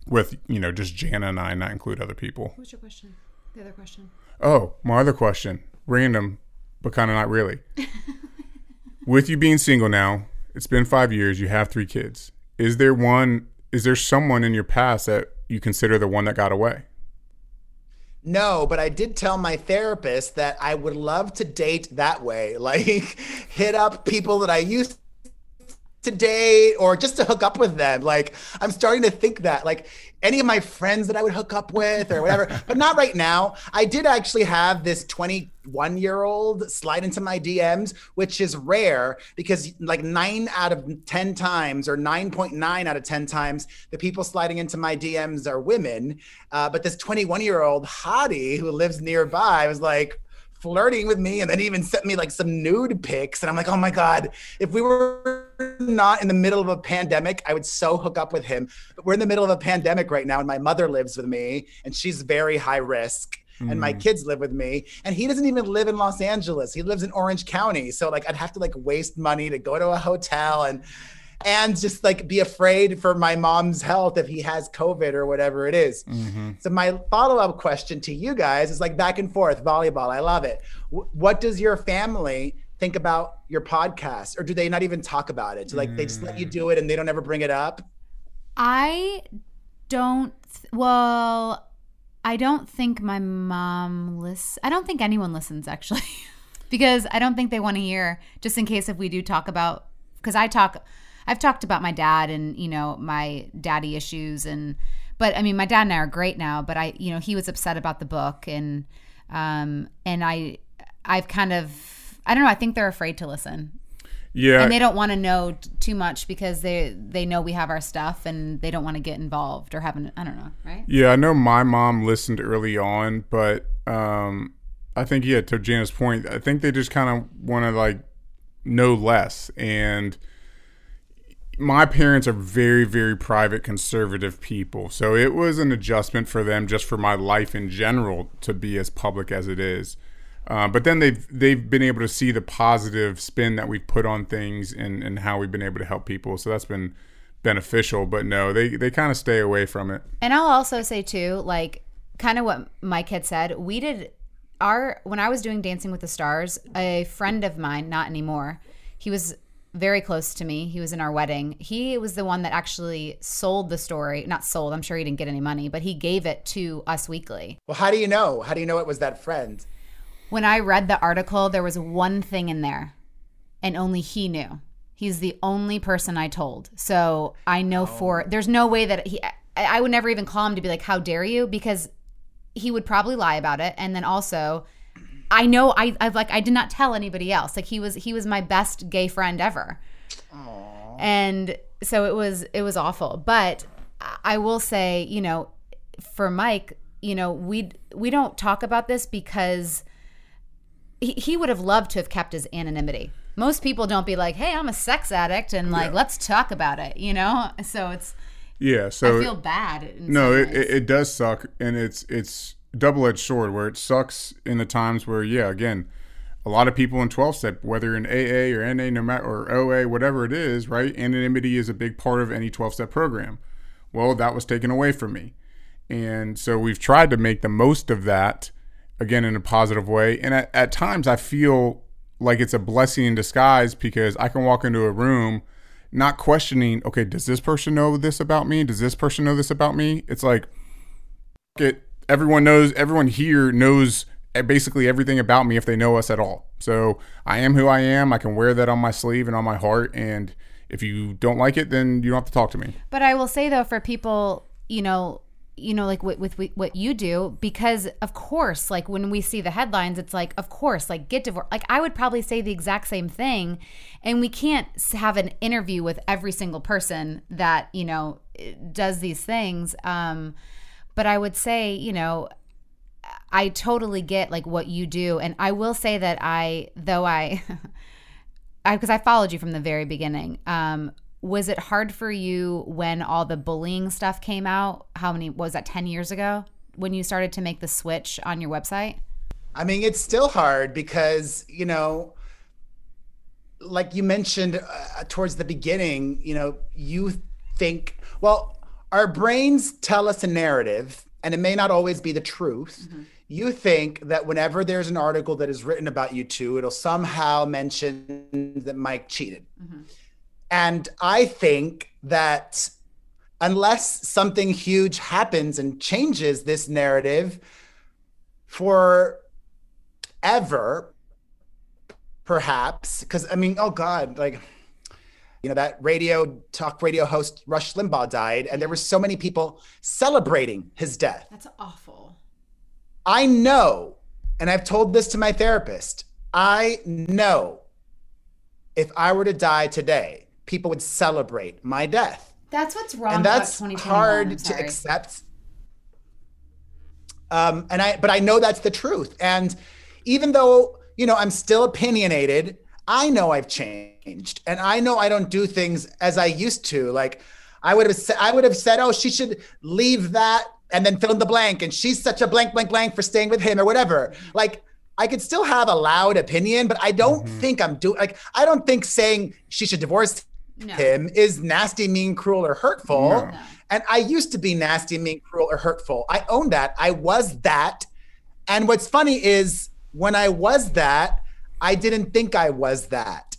Speaker 3: with, you know, just Jana and I, not include other people.
Speaker 1: What's your question? The other question.
Speaker 3: Oh, my other question. Random, but kind of not really. with you being single now, it's been five years, you have three kids. Is there one, is there someone in your past that you consider the one that got away?
Speaker 4: No, but I did tell my therapist that I would love to date that way. Like hit up people that I used to date or just to hook up with them. Like I'm starting to think that like any of my friends that I would hook up with or whatever, but not right now. I did actually have this 21 year old slide into my DMs, which is rare because like nine out of 10 times or 9.9 out of 10 times, the people sliding into my DMs are women. Uh, but this 21 year old hottie who lives nearby was like, flirting with me and then even sent me like some nude pics. And I'm like, oh my God, if we were not in the middle of a pandemic, I would so hook up with him. But we're in the middle of a pandemic right now, and my mother lives with me, and she's very high risk. And my
Speaker 3: Mm.
Speaker 4: kids live with me, and he doesn't even live in Los Angeles. He lives in Orange County, so like I'd have to like waste money to go to a hotel and and just like be afraid for my mom's health if he has COVID or whatever it is.
Speaker 3: Mm-hmm.
Speaker 4: So my follow-up question to you guys is like back and forth volleyball. I love it. W- what does your family think about your podcast, or do they not even talk about it? Do like they just let you do it and they don't ever bring it up?
Speaker 1: I don't. Th- well, I don't think my mom listens. I don't think anyone listens actually, because I don't think they want to hear. Just in case if we do talk about, because I talk, I've talked about my dad and you know my daddy issues and, but I mean my dad and I are great now. But I, you know, he was upset about the book and, um, and I, I've kind of, I don't know. I think they're afraid to listen
Speaker 3: Yeah.
Speaker 1: and they don't want to know t- too much because they they know we have our stuff and they don't want to get involved or have an I don't know, right?
Speaker 3: Yeah, I know my mom listened early on, but um, I think yeah, to Jana's point, I think they just kind of want to like know less. And my parents are very, very private, conservative people, so it was an adjustment for them just for my life in general to be as public as it is. Uh, but then they've they've been able to see the positive spin that we've put on things and, and how we've been able to help people. So that's been beneficial. But no, they they kind of stay away from it.
Speaker 1: And I'll also say too, like kind of what Mike had said, we did our when I was doing Dancing with the Stars, a friend of mine, not anymore, he was very close to me. He was in our wedding. He was the one that actually sold the story. Not sold, I'm sure he didn't get any money, but he gave it to Us Weekly.
Speaker 4: Well, how do you know? How do you know it was that friend?
Speaker 1: When I read the article, there was one thing in there, and only he knew. He's the only person I told. So I know oh. for there's no way that he. I, I would never even call him to be like, "How dare you?" Because he would probably lie about it, and then also, I know I I've like I did not tell anybody else. Like he was he was my best gay friend ever, and so it was it was awful. But I will say, you know, for Mike, you know, we we don't talk about this because he, he would have loved to have kept his anonymity. Most people don't be like, "Hey, I'm a sex addict," and like, let's talk about it, you know. So it's
Speaker 3: Yeah. So
Speaker 1: I feel bad.
Speaker 3: no, it, it, it does suck, and it's it's double edged sword where it sucks in the times where yeah, again, a lot of people in twelve step, whether in AA or NA, no matter or OA, whatever it is, right? Anonymity is a big part of any twelve step program. Well, that was taken away from me, and so we've tried to make the most of that again in a positive way. And at, at times, I feel like it's a blessing in disguise because I can walk into a room not questioning, okay, does this person know this about me? Does this person know this about me? It's like, it, everyone knows, everyone here knows basically everything about me if they know us at all. So I am who I am. I can wear that on my sleeve and on my heart. And if you don't like it, then you don't have to talk to me.
Speaker 1: But I will say though, for people, you know, you know, like with, with with what you do, because of course, like when we see the headlines, it's like, of course, like get divorced. Like I would probably say the exact same thing, and we can't have an interview with every single person that you know does these things. Um, but I would say, you know, I totally get like what you do, and I will say that I, though I, I because I followed you from the very beginning. Um, was it hard for you when all the bullying stuff came out? How many was that? Ten years ago when you started to make the switch on your website?
Speaker 4: I mean, it's still hard because, you know, like you mentioned uh, towards the beginning, you know, you think, well, our brains tell us a narrative, and it may not always be the truth. Mm-hmm. You think that whenever there's an article that is written about you two, it'll somehow mention that Mike cheated. Mm-hmm. And I think that unless something huge happens and changes this narrative for ever, perhaps, because I mean, oh God, like You know, that radio talk radio host Rush Limbaugh died, and there were so many people celebrating his death.
Speaker 1: That's awful.
Speaker 4: I know, and I've told this to my therapist, I know if I were to die today, people would celebrate my death.
Speaker 1: That's what's wrong.
Speaker 4: And that's hard to accept. Um, and I, but I know that's the truth. And even though, you know, I'm still opinionated, I know I've changed and I know I don't do things as I used to. Like I would have said, I would have said, oh, she should leave that and then fill in the blank. And she's such a blank, blank, blank for staying with him or whatever. Like I could still have a loud opinion, but I don't mm-hmm. think I'm doing like I don't think saying she should divorce no. him is nasty, mean, cruel, or hurtful. No. And I used to be nasty, mean, cruel, or hurtful. I own that. I was that. And what's funny is when I was that, I didn't think I was that.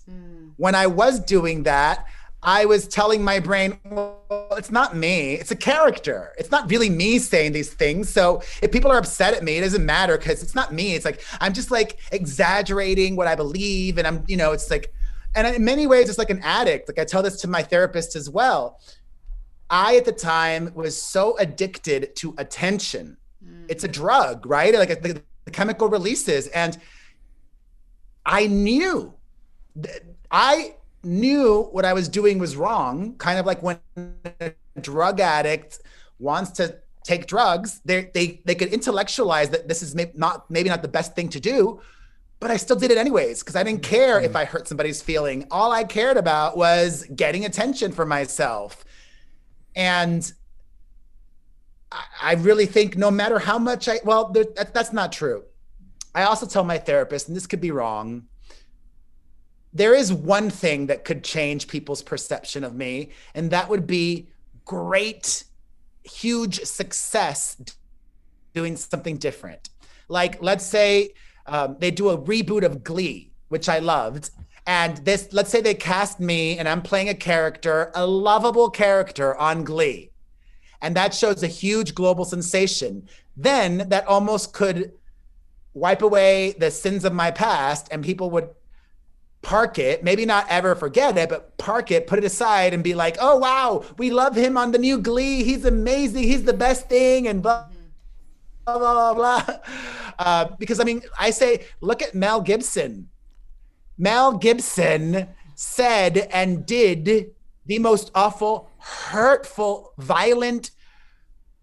Speaker 4: Mm. When I was doing that, I was telling my brain, well, it's not me. It's a character. It's not really me saying these things. So if people are upset at me, it doesn't matter because it's not me. It's like I'm just like exaggerating what I believe. And I'm, you know, it's like, and in many ways, it's like an addict. Like I tell this to my therapist as well. I, at the time, was so addicted to attention. Mm. It's a drug, right? Like the, the chemical releases. And I knew, I knew what I was doing was wrong, kind of like when a drug addict wants to take drugs, they they they could intellectualize that this is maybe not maybe not the best thing to do, but I still did it anyways because I didn't care if I hurt somebody's feeling. All I cared about was getting attention for myself, and I, I really think no matter how much I well, there, that, that's not true. I also tell my therapist, and this could be wrong there is one thing that could change people's perception of me, and that would be great, huge success doing something different. Like, let's say um, they do a reboot of Glee, which I loved. And this, let's say they cast me and I'm playing a character, a lovable character on Glee. And that shows a huge global sensation. Then that almost could wipe away the sins of my past and people would park it, maybe not ever forget it, but park it, put it aside and be like, oh, wow, we love him on the new Glee. He's amazing. He's the best thing. And blah, blah, blah, blah. Uh, because I mean, I say, look at Mel Gibson. Mel Gibson said and did the most awful, hurtful, violent,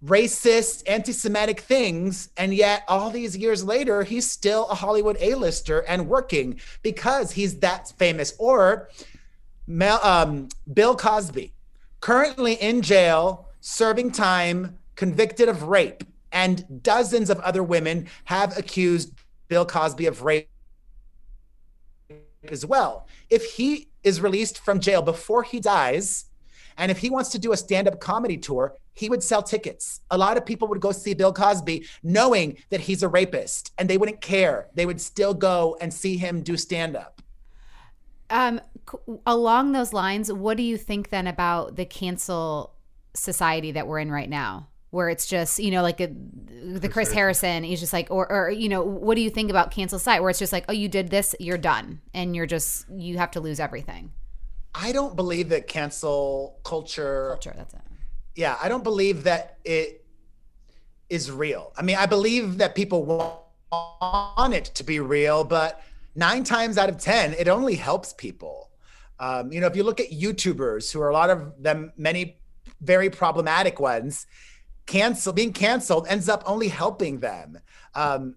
Speaker 4: racist, anti Semitic things. And yet, all these years later, he's still a Hollywood A lister and working because he's that famous. Or Mel, um, Bill Cosby, currently in jail, serving time, convicted of rape. And dozens of other women have accused Bill Cosby of rape as well. If he is released from jail before he dies, and if he wants to do a stand up comedy tour, he would sell tickets. A lot of people would go see Bill Cosby knowing that he's a rapist and they wouldn't care. They would still go and see him do stand up.
Speaker 1: Um, along those lines, what do you think then about the cancel society that we're in right now? Where it's just, you know, like a, the Chris Harrison, he's just like, or, or, you know, what do you think about cancel site where it's just like, oh, you did this, you're done. And you're just, you have to lose everything.
Speaker 4: I don't believe that cancel culture.
Speaker 1: Culture, that's it
Speaker 4: yeah, I don't believe that it is real. I mean, I believe that people want it to be real, but nine times out of 10, it only helps people. Um, you know, if you look at YouTubers, who are a lot of them, many very problematic ones, cancel being canceled ends up only helping them. Um,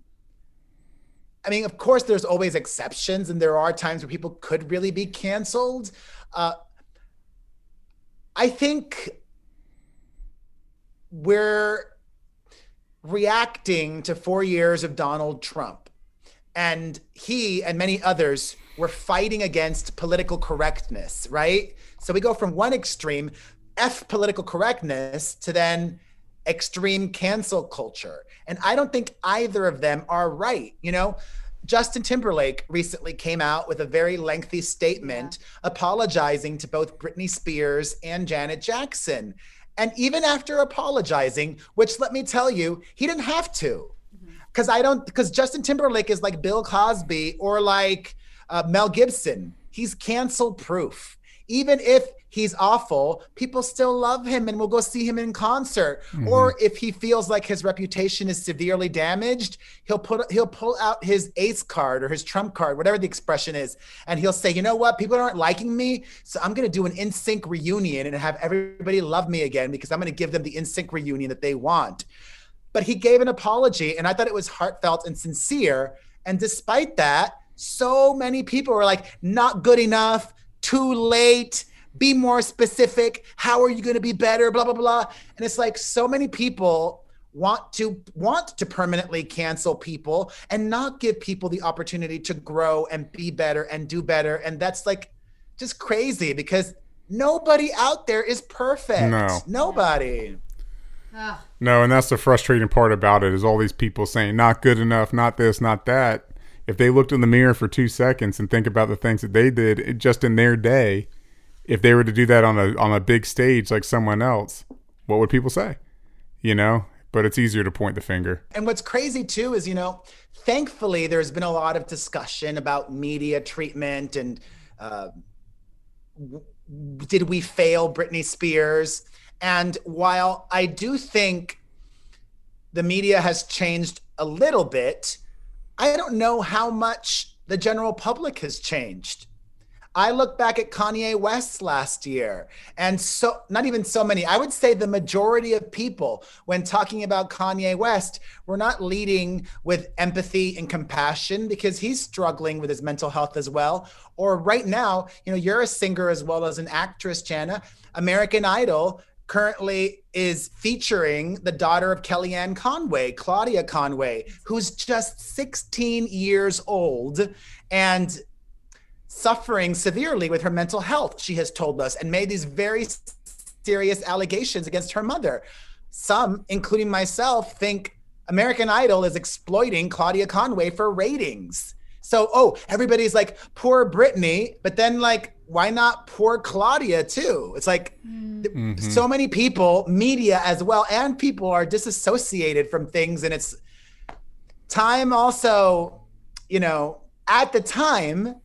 Speaker 4: I mean, of course, there's always exceptions, and there are times where people could really be canceled. Uh, I think we're reacting to four years of Donald Trump. And he and many others were fighting against political correctness, right? So we go from one extreme, F political correctness, to then extreme cancel culture. And I don't think either of them are right. You know, Justin Timberlake recently came out with a very lengthy statement yeah. apologizing to both Britney Spears and Janet Jackson. And even after apologizing, which let me tell you, he didn't have to. Because mm-hmm. I don't, because Justin Timberlake is like Bill Cosby or like uh, Mel Gibson. He's cancel proof. even if he's awful, people still love him and will go see him in concert. Mm-hmm. Or if he feels like his reputation is severely damaged, he'll put he'll pull out his ace card or his trump card, whatever the expression is, and he'll say, "You know what? People aren't liking me, so I'm going to do an NSYNC reunion and have everybody love me again because I'm going to give them the NSYNC reunion that they want." But he gave an apology and I thought it was heartfelt and sincere, and despite that, so many people were like, "Not good enough, too late." Be more specific. How are you going to be better? Blah, blah, blah. And it's like so many people want to want to permanently cancel people and not give people the opportunity to grow and be better and do better and that's like just crazy because nobody out there is perfect
Speaker 3: no
Speaker 4: nobody
Speaker 3: no and that's the frustrating part about it is all these people saying not good enough not this not that if they looked in the mirror for two seconds and think about the things that they did just in their day if they were to do that on a on a big stage like someone else, what would people say? You know, but it's easier to point the finger.
Speaker 4: And what's crazy too is, you know, thankfully there's been a lot of discussion about media treatment and uh, w- did we fail Britney Spears? And while I do think the media has changed a little bit, I don't know how much the general public has changed. I look back at Kanye West last year, and so not even so many. I would say the majority of people, when talking about Kanye West, were not leading with empathy and compassion because he's struggling with his mental health as well. Or right now, you know, you're a singer as well as an actress, Jana. American Idol currently is featuring the daughter of Kellyanne Conway, Claudia Conway, who's just 16 years old. And suffering severely with her mental health, she has told us, and made these very serious allegations against her mother. Some, including myself, think American Idol is exploiting Claudia Conway for ratings. So, oh, everybody's like, poor Britney, but then, like, why not poor Claudia too? It's like mm-hmm. so many people, media as well, and people are disassociated from things. And it's time also, you know, at the time,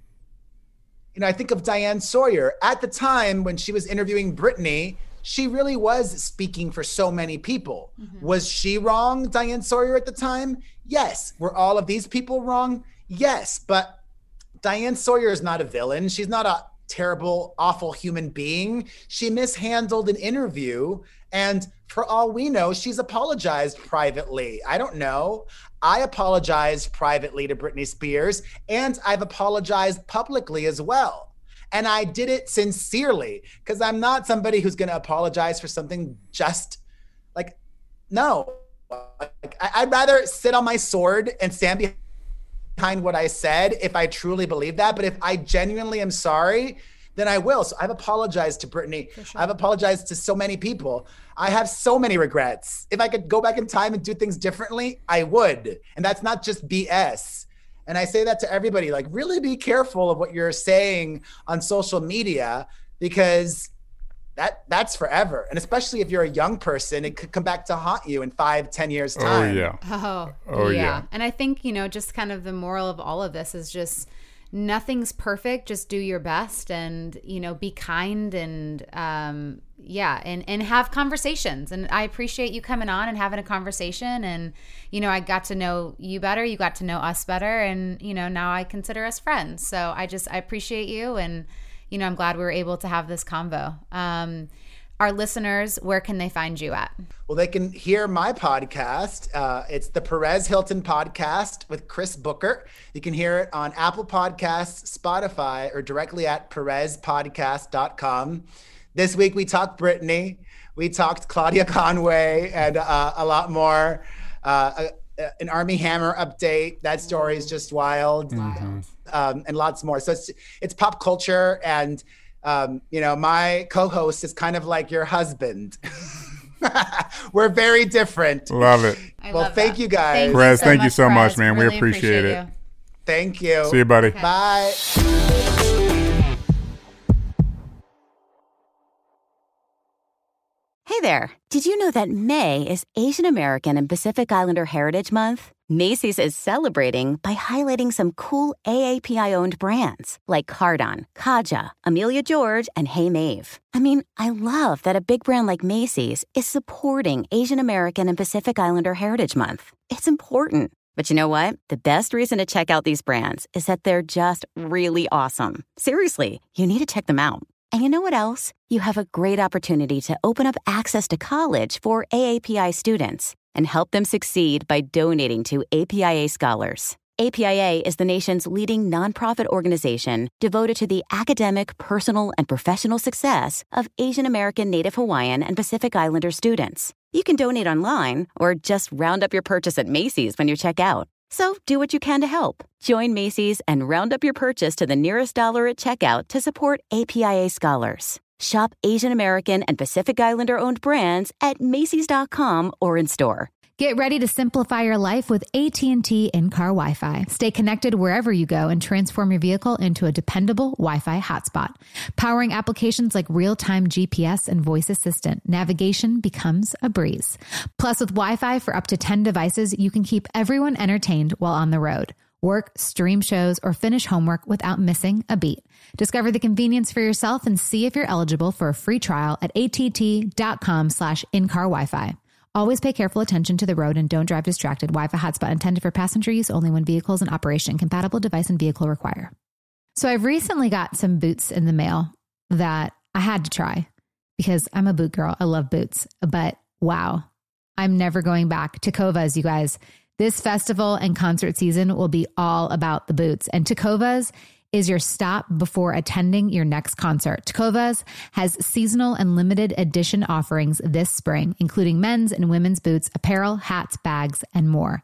Speaker 4: you know, I think of Diane Sawyer at the time when she was interviewing Britney. She really was speaking for so many people. Mm-hmm. Was she wrong, Diane Sawyer, at the time? Yes. Were all of these people wrong? Yes. But Diane Sawyer is not a villain. She's not a terrible, awful human being. She mishandled an interview. And for all we know, she's apologized privately. I don't know. I apologized privately to Britney Spears and I've apologized publicly as well. And I did it sincerely because I'm not somebody who's going to apologize for something just like, no. Like, I'd rather sit on my sword and stand behind what I said if I truly believe that. But if I genuinely am sorry, then I will. So I've apologized to Britney. Sure. I've apologized to so many people. I have so many regrets. If I could go back in time and do things differently, I would. And that's not just BS. And I say that to everybody like, really be careful of what you're saying on social media because that that's forever and especially if you're a young person it could come back to haunt you in five ten years time
Speaker 3: oh yeah
Speaker 1: oh, oh yeah. yeah and i think you know just kind of the moral of all of this is just nothing's perfect just do your best and you know be kind and um yeah and and have conversations. And i appreciate you coming on and having a conversation. And you know i got to know you better. You got to know us better. And you know now i consider us friends. So i just i appreciate you. And you know i'm glad we were able to have this convo. Um our listeners, where can they find you at?
Speaker 4: Well, they can hear my podcast. Uh, it's the Perez Hilton podcast with Chris Booker. You can hear it on Apple Podcasts, Spotify, or directly at perezpodcast.com. This week we talked Britney, we talked Claudia Conway, and uh, a lot more. Uh, an Armie Hammer update. That story is just wild, mm-hmm. um, and lots more. So it's it's pop culture and um, you know, my co-host is kind of like your husband. We're very different.
Speaker 3: Love it.
Speaker 4: I well, thank that. you guys.
Speaker 3: Thank Perez, you so thank much, you so much, man. Really we appreciate, appreciate it.
Speaker 4: Thank you.
Speaker 3: See you, buddy.
Speaker 4: Okay. Bye.
Speaker 6: Hey there. Did you know that May is Asian American and Pacific Islander Heritage Month? Macy's is celebrating by highlighting some cool AAPI owned brands like Cardon, Kaja, Amelia George, and Hey Mave. I mean, I love that a big brand like Macy's is supporting Asian American and Pacific Islander Heritage Month. It's important. But you know what? The best reason to check out these brands is that they're just really awesome. Seriously, you need to check them out. And you know what else? You have a great opportunity to open up access to college for AAPI students and help them succeed by donating to APIA Scholars. APIA is the nation's leading nonprofit organization devoted to the academic, personal, and professional success of Asian American, Native Hawaiian, and Pacific Islander students. You can donate online or just round up your purchase at Macy's when you check out. So do what you can to help. Join Macy's and round up your purchase to the nearest dollar at checkout to support APIA Scholars. Shop Asian American and Pacific Islander owned brands at Macy's.com or in store.
Speaker 1: Get ready to simplify your life with AT&T in-car Wi-Fi. Stay connected wherever you go and transform your vehicle into a dependable Wi-Fi hotspot. Powering applications like real-time GPS and voice assistant, navigation becomes a breeze. Plus with Wi-Fi for up to 10 devices, you can keep everyone entertained while on the road. Work, stream shows, or finish homework without missing a beat. Discover the convenience for yourself and see if you're eligible for a free trial at att.com slash in-car Wi-Fi. Always pay careful attention to the road and don't drive distracted. Wi-Fi hotspot intended for passenger use only when vehicles in operation. Compatible device and vehicle require. So I've recently got some boots in the mail that I had to try because I'm a boot girl. I love boots, but wow, I'm never going back. Tecovas, you guys. This festival and concert season will be all about the boots. And Tecovas is your stop before attending your next concert. Tecovas has seasonal and limited edition offerings this spring, including men's and women's boots, apparel, hats, bags, and more.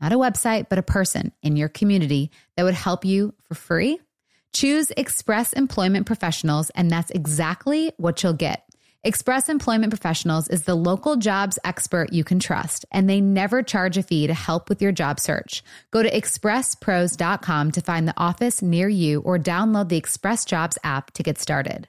Speaker 1: Not a website, but a person in your community that would help you for free? Choose Express Employment Professionals, and that's exactly what you'll get. Express Employment Professionals is the local jobs expert you can trust, and they never charge a fee to help with your job search. Go to expresspros.com to find the office near you or download the Express Jobs app to get started.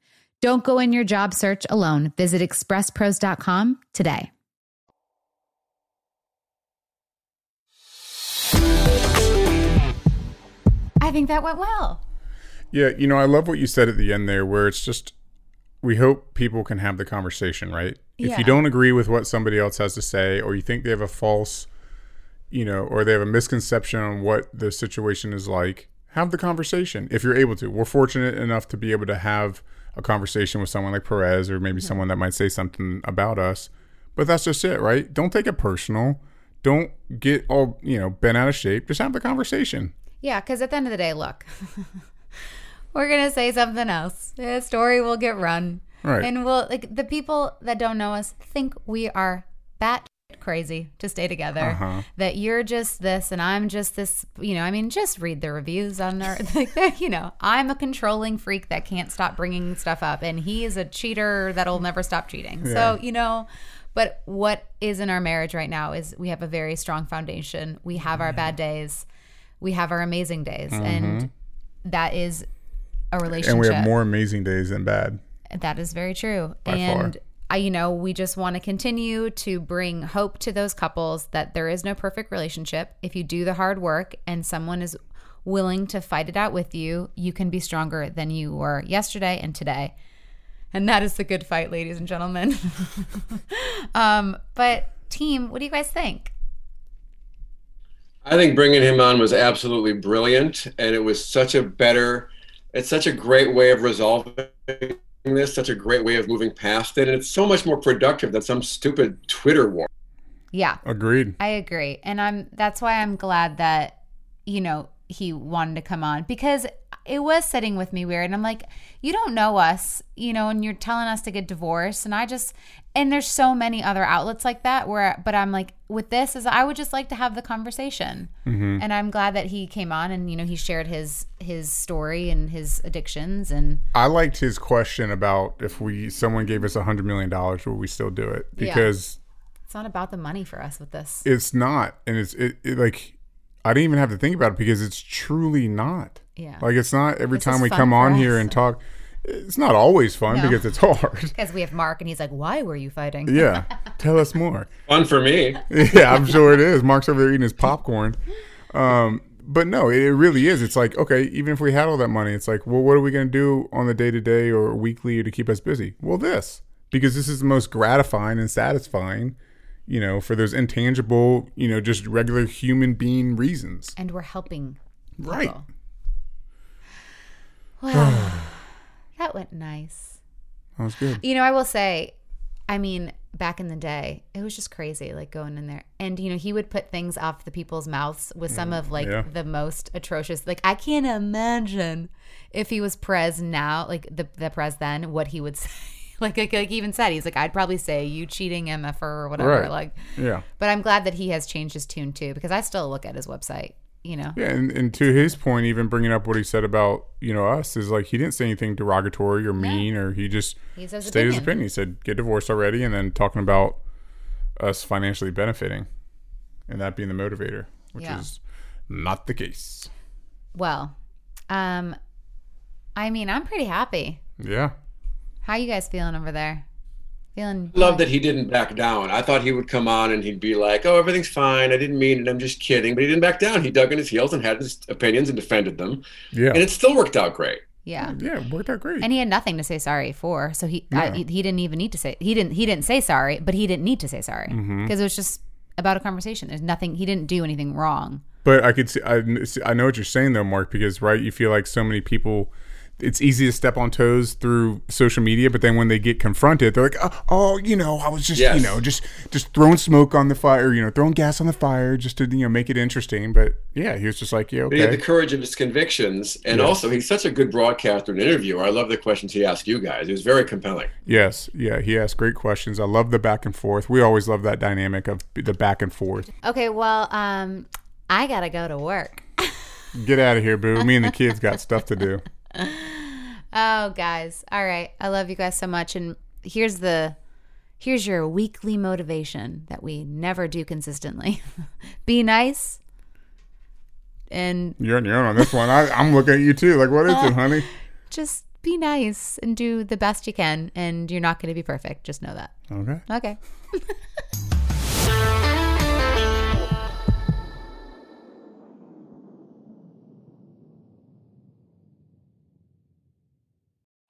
Speaker 1: Don't go in your job search alone. Visit expresspros.com today. I think that went well.
Speaker 3: Yeah, you know, I love what you said at the end there, where it's just we hope people can have the conversation, right? If you don't agree with what somebody else has to say, or you think they have a false, you know, or they have a misconception on what the situation is like, have the conversation if you're able to. We're fortunate enough to be able to have a conversation with someone like Perez, or maybe someone that might say something about us. But that's just it, right? Don't take it personal. Don't get all you know bent out of shape. Just have the conversation.
Speaker 1: Yeah, because at the end of the day, look, we're gonna say something else. The story will get run,
Speaker 3: Right.
Speaker 1: And we'll like the people that don't know us think we are bat crazy to stay together.
Speaker 3: Uh-huh.
Speaker 1: That you're just this and I'm just this. You know, I mean, just read the reviews on. Like, you know, I'm a controlling freak that can't stop bringing stuff up, and he is a cheater that'll never stop cheating.
Speaker 3: Yeah.
Speaker 1: So you know. But what is in our marriage right now is we have a very strong foundation. We have our bad days we have our amazing days and that is a relationship
Speaker 3: Mm-hmm. And we have more amazing days than bad.
Speaker 1: that is very true
Speaker 3: By
Speaker 1: and I, you know, we just want to continue to bring hope to those couples that there is no perfect relationship. If you do the hard work and someone is willing to fight it out with you, you can be stronger than you were yesterday and today. And that is the good fight, ladies and gentlemen. um, but, team, what do you guys think?
Speaker 5: I think bringing him on was absolutely brilliant, and it was such a better, it's such a great way of resolving this, such a great way of moving past it, and it's so much more productive than some stupid Twitter war.
Speaker 1: Yeah.
Speaker 3: Agreed.
Speaker 1: I agree. And I'm that's why I'm glad that you know, he wanted to come on because it was sitting with me weird and I'm like, you don't know us, you know, and you're telling us to get divorced and I just and there's so many other outlets like that where but I'm like with this is I would just like to have the conversation. Mm-hmm. And I'm glad that he came on and you know, he shared his his story and his addictions and
Speaker 3: I liked his question about if we someone gave us a hundred million dollars, would we still do it?
Speaker 1: Yeah.
Speaker 3: Because
Speaker 1: it's not about the money for us with this.
Speaker 3: it's not, and it's it, it like I didn't even have to think about it because it's truly not.
Speaker 1: Yeah.
Speaker 3: Like it's not every
Speaker 1: This
Speaker 3: time we come on
Speaker 1: us.
Speaker 3: here and talk. It's not always fun
Speaker 1: No.
Speaker 3: because it's hard.
Speaker 1: Because we have Mark and he's like, Why were you fighting?
Speaker 3: Yeah. Tell us more.
Speaker 5: Fun for me.
Speaker 3: yeah, I'm sure it is. Mark's over there eating his popcorn. Um, but no, it, it really is. It's like, okay, even if we had all that money, it's like, well, what are we going to do on the day to day or weekly to keep us busy? Well, this, because this is the most gratifying and satisfying, you know, for those intangible, you know, just regular human being reasons.
Speaker 1: And we're helping.
Speaker 3: Right.
Speaker 1: people. Wow. That went nice.
Speaker 3: That was good.
Speaker 1: You know, I will say, I mean, back in the day, it was just crazy, like going in there. And, you know, he would put things off the people's mouths with some of like
Speaker 3: yeah.
Speaker 1: the most atrocious. Like, I can't imagine if he was Prez now, like the, the Prez then, what he would say. Like, like, like he even said, he's like, I'd probably say you cheating MFR er or whatever.
Speaker 3: Right.
Speaker 1: Like,
Speaker 3: Yeah.
Speaker 1: but I'm glad that he has changed his tune too, because I still look at his website, you know?
Speaker 3: Yeah, and, and to his point, even bringing up what he said about you know us is like he didn't say anything derogatory or mean, or he just
Speaker 1: He
Speaker 3: stated his
Speaker 1: opinion.
Speaker 3: opinion. He said get divorced already, and then talking about us financially benefiting, and that being the motivator, which
Speaker 1: Yeah.
Speaker 3: is not the case.
Speaker 1: Well, um, I mean, I'm pretty happy.
Speaker 3: Yeah,
Speaker 1: How you guys feeling over there? Feeling
Speaker 5: Love that he didn't back down. I thought he would come on and he'd be like, "Oh, everything's fine. I didn't mean it. I'm just kidding." But he didn't back down. He dug in his heels and had his opinions and defended them,
Speaker 3: yeah,
Speaker 5: and it still worked out great.
Speaker 1: Yeah.
Speaker 3: yeah. it Worked out great.
Speaker 1: And he had nothing to say sorry for, so he
Speaker 3: Yeah.
Speaker 1: he he didn't even need to say he didn't he didn't say sorry, but he didn't need to say sorry because
Speaker 3: Mm-hmm.
Speaker 1: it was just about a conversation. There's nothing he didn't do anything wrong.
Speaker 3: But I could see I, I know what you're saying though, Mark, because right, you feel like so many people. It's easy to step on toes through social media, but then when they get confronted, they're like, "Oh, oh you know, I was just,
Speaker 5: Yes.
Speaker 3: you know, just just throwing smoke on the fire, you know, throwing gas on the fire, just to you know make it interesting." But yeah, he was just like, "Yeah,
Speaker 5: But he had the courage of his convictions, and
Speaker 3: Yes.
Speaker 5: also he's such a good broadcaster and interviewer. I love the questions he asked you guys. It was very compelling.
Speaker 3: yes, yeah." He asked great questions. I love the back and forth. We always love that dynamic of the back and forth.
Speaker 1: Okay, well, um, I gotta go to work.
Speaker 3: Get out of here, boo. Me and the kids got stuff to do.
Speaker 1: Oh, guys, all right, I love you guys so much, and here's the here's your weekly motivation that we never do consistently. Be nice. And
Speaker 3: You're on your own on this one. I, I'm looking at you too. Like, what is it, honey?
Speaker 1: just be nice and do the best you can and you're not going to be perfect just know that
Speaker 3: Okay.
Speaker 1: okay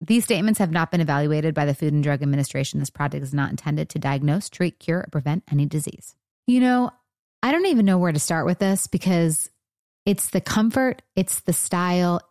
Speaker 1: These statements have not been evaluated by the Food and Drug Administration. This product is not intended to diagnose, treat, cure, or prevent any disease. You know, I don't even know where to start with this because it's the comfort, it's the style,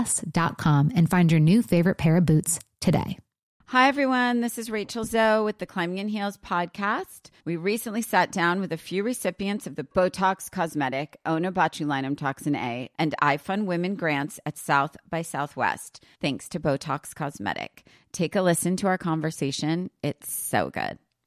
Speaker 1: S.com, and find your new favorite pair of boots today.
Speaker 7: Hi, everyone. This is Rachel Zoe with the Climbing in Heels podcast. We recently sat down with a few recipients of the Botox Cosmetic, Onabotulinum Toxin A, and iFund Women grants at South by Southwest, thanks to Botox Cosmetic. Take a listen to our conversation. It's so good.